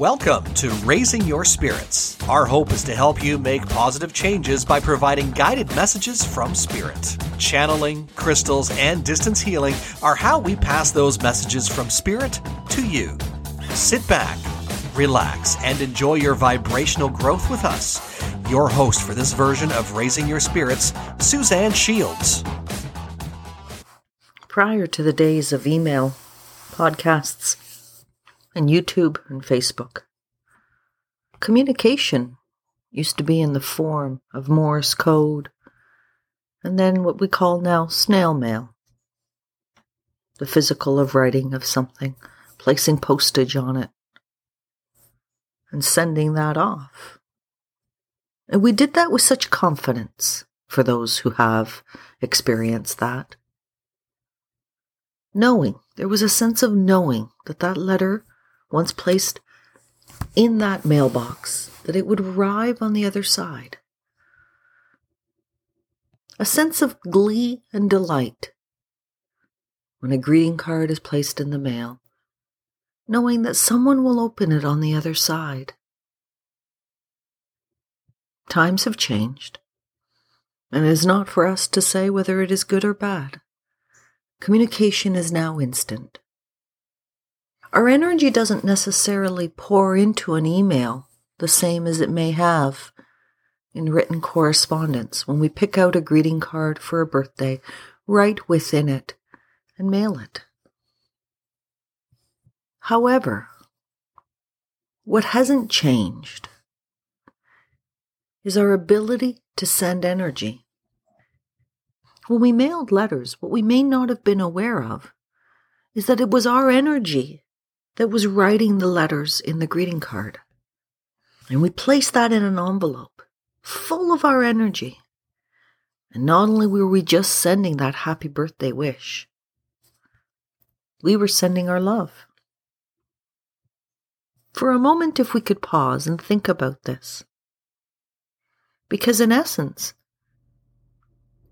Welcome to Raising Your Spirits. Our hope is to help you make positive changes by providing guided messages from Spirit. Channeling, crystals, and distance healing are how we pass those messages from Spirit to you. Sit back, relax, and enjoy your vibrational growth with us. Your host for this version of Raising Your Spirits, Suzanne Shields. Prior to the days of email, podcasts, and YouTube and Facebook. Communication used to be in the form of Morse code and then what we call now snail mail. The physical of writing of something, placing postage on it, and sending that off. And we did that with such confidence for those who have experienced that. Knowing, there was a sense of knowing that that letter once placed in that mailbox, that it would arrive on the other side. A sense of glee and delight when a greeting card is placed in the mail, knowing that someone will open it on the other side. Times have changed, and it is not for us to say whether it is good or bad. Communication is now instant. Our energy doesn't necessarily pour into an email the same as it may have in written correspondence when we pick out a greeting card for a birthday, write within it, and mail it. However, what hasn't changed is our ability to send energy. When we mailed letters, what we may not have been aware of is that it was our energy that was writing the letters in the greeting card. And we placed that in an envelope full of our energy. And not only were we just sending that happy birthday wish, we were sending our love. For a moment, if we could pause and think about this. Because in essence,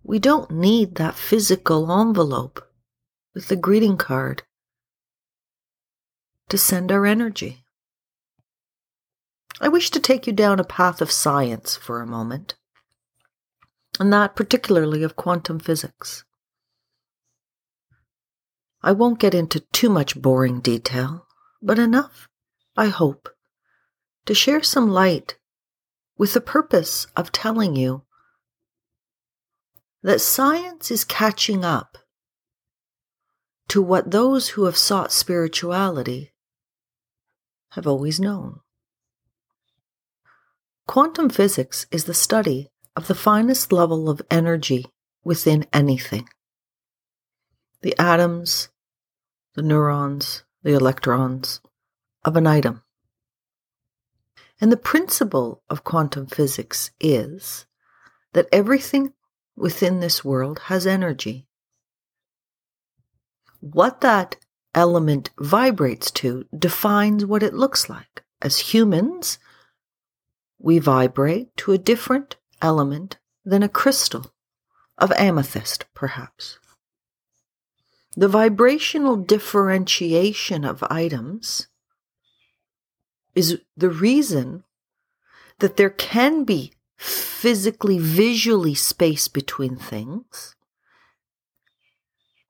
we don't need that physical envelope with the greeting card to send our energy. I wish to take you down a path of science for a moment, and that particularly of quantum physics. I won't get into too much boring detail, but enough, I hope, to share some light with the purpose of telling you that science is catching up to what those who have sought spirituality have always known. Quantum physics is the study of the finest level of energy within anything the atoms, the neurons, the electrons of an item. And the principle of quantum physics is that everything within this world has energy. What that element vibrates to defines what it looks like. As humans, we vibrate to a different element than a crystal of amethyst, perhaps. The vibrational differentiation of items is the reason that there can be physically, visually space between things,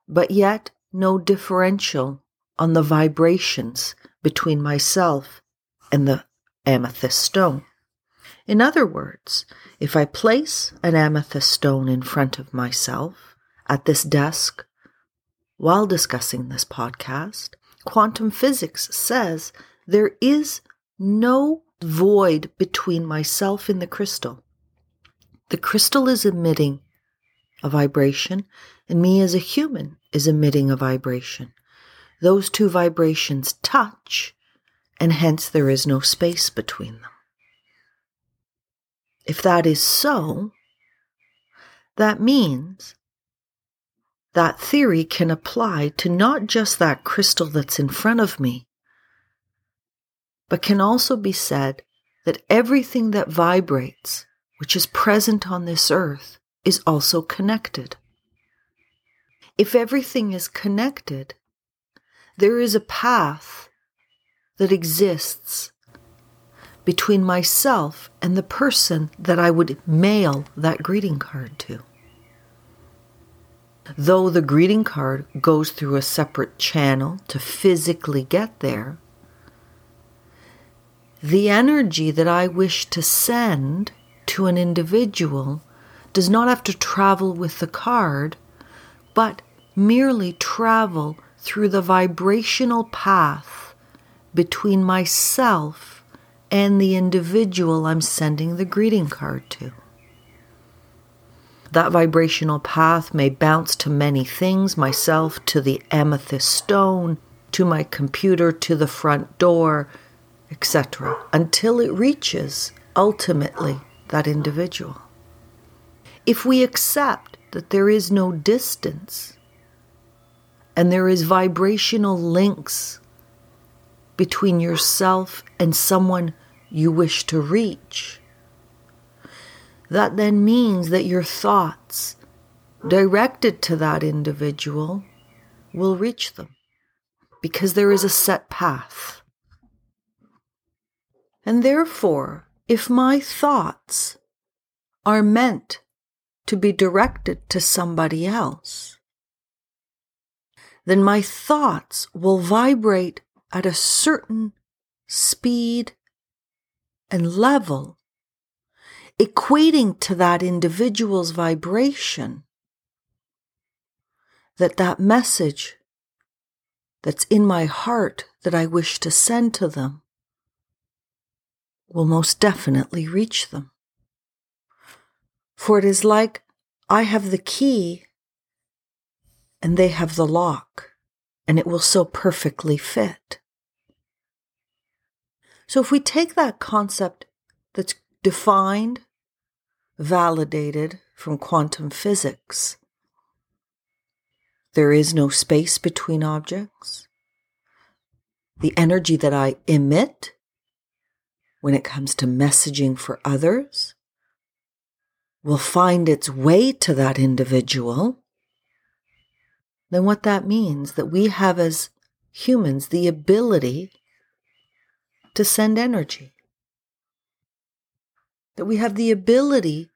but yet no differential on the vibrations between myself and the amethyst stone. In other words, if I place an amethyst stone in front of myself at this desk while discussing this podcast, quantum physics says there is no void between myself and the crystal. The crystal is emitting a vibration, and me as a human is emitting a vibration. Those two vibrations touch, and hence there is no space between them. If that is so, that means that theory can apply to not just that crystal that's in front of me, but can also be said that everything that vibrates, which is present on this earth, is also connected. If everything is connected, there is a path that exists between myself and the person that I would mail that greeting card to. Though the greeting card goes through a separate channel to physically get there, the energy that I wish to send to an individual does not have to travel with the card, but merely travel through the vibrational path between myself and the individual I'm sending the greeting card to. That vibrational path may bounce to many things myself, to the amethyst stone, to my computer, to the front door, etc., until it reaches ultimately that individual. If we accept that there is no distance and there is vibrational links between yourself and someone you wish to reach. That then means that your thoughts directed to that individual will reach them because there is a set path. And therefore, if my thoughts are meant to be directed to somebody else, then my thoughts will vibrate at a certain speed and level, equating to that individual's vibration, that that message that's in my heart that I wish to send to them will most definitely reach them. For it is like I have the key and they have the lock and it will so perfectly fit. So if we take that concept that's defined, validated from quantum physics, there is no space between objects. The energy that I emit when it comes to messaging for others will find its way to that individual then what that means that we have as humans the ability to send energy. That we have the ability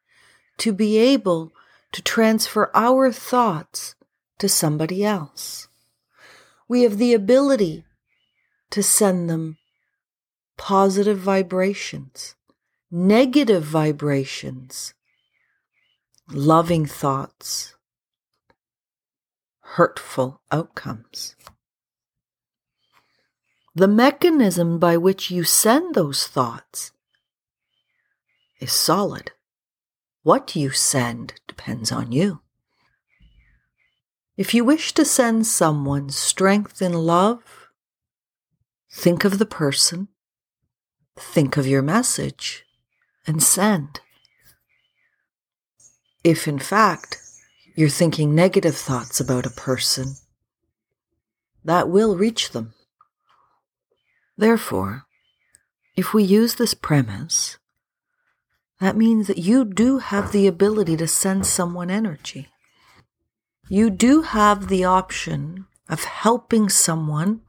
to be able to transfer our thoughts to somebody else. We have the ability to send them positive vibrations, negative vibrations, loving thoughts, hurtful outcomes. The mechanism by which you send those thoughts is solid. What you send depends on you. If you wish to send someone strength and love, think of the person, think of your message, and send. If in fact you're thinking negative thoughts about a person, that will reach them. Therefore, if we use this premise, that means that you do have the ability to send someone energy. You do have the option of helping someone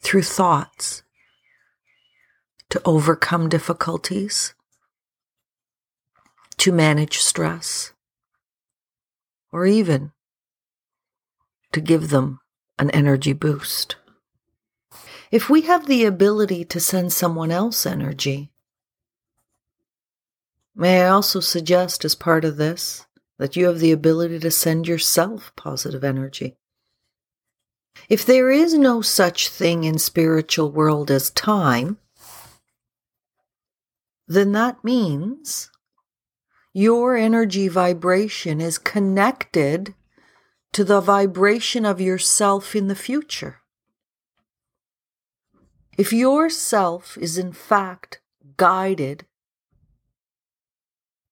through thoughts to overcome difficulties, to manage stress, or even to give them an energy boost. If we have the ability to send someone else energy, may I also suggest as part of this that you have the ability to send yourself positive energy. If there is no such thing in spiritual world as time, then that means your energy vibration is connected to the vibration of yourself in the future. If your self is in fact guided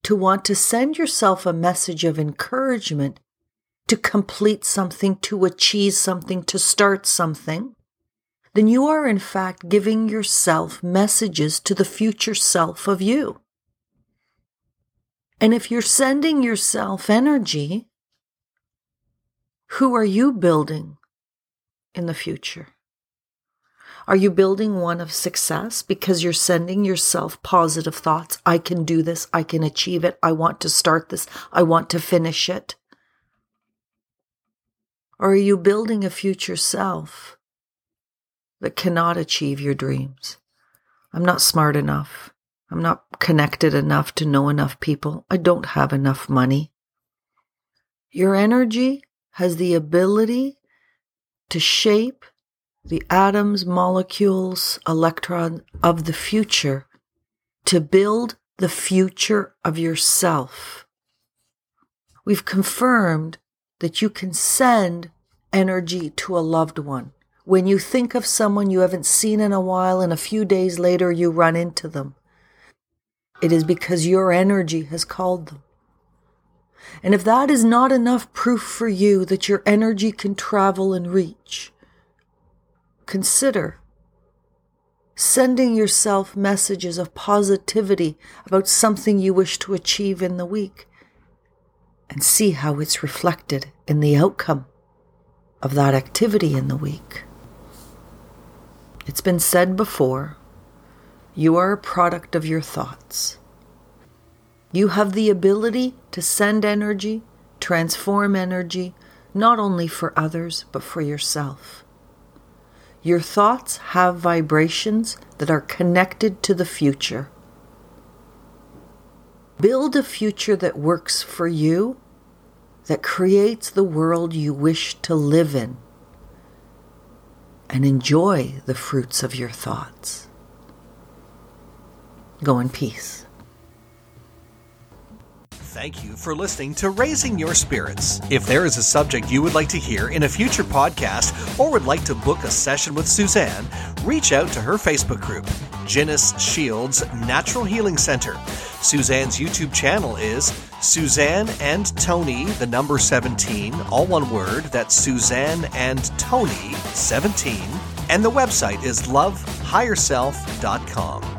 to want to send yourself a message of encouragement to complete something, to achieve something, to start something, then you are in fact giving yourself messages to the future self of you. And if you're sending yourself energy, who are you building in the future? Are you building one of success because you're sending yourself positive thoughts? I can do this. I can achieve it. I want to start this. I want to finish it. Or are you building a future self that cannot achieve your dreams? I'm not smart enough. I'm not connected enough to know enough people. I don't have enough money. Your energy has the ability to shape the atoms, molecules, electrons of the future to build the future of yourself. We've confirmed that you can send energy to a loved one. When you think of someone you haven't seen in a while and a few days later you run into them, it is because your energy has called them. And if that is not enough proof for you that your energy can travel and reach, consider sending yourself messages of positivity about something you wish to achieve in the week and see how it's reflected in the outcome of that activity in the week. It's been said before you are a product of your thoughts. You have the ability to send energy, transform energy, not only for others, but for yourself. Your thoughts have vibrations that are connected to the future. Build a future that works for you, that creates the world you wish to live in, and enjoy the fruits of your thoughts. Go in peace. Thank you for listening to Raising Your Spirits. If there is a subject you would like to hear in a future podcast or would like to book a session with Suzanne, reach out to her Facebook group, Ginnis Shields Natural Healing Center. Suzanne's YouTube channel is Suzanne and Tony, the number 17, all one word. That's Suzanne and Tony 17. And the website is lovehigherself.com.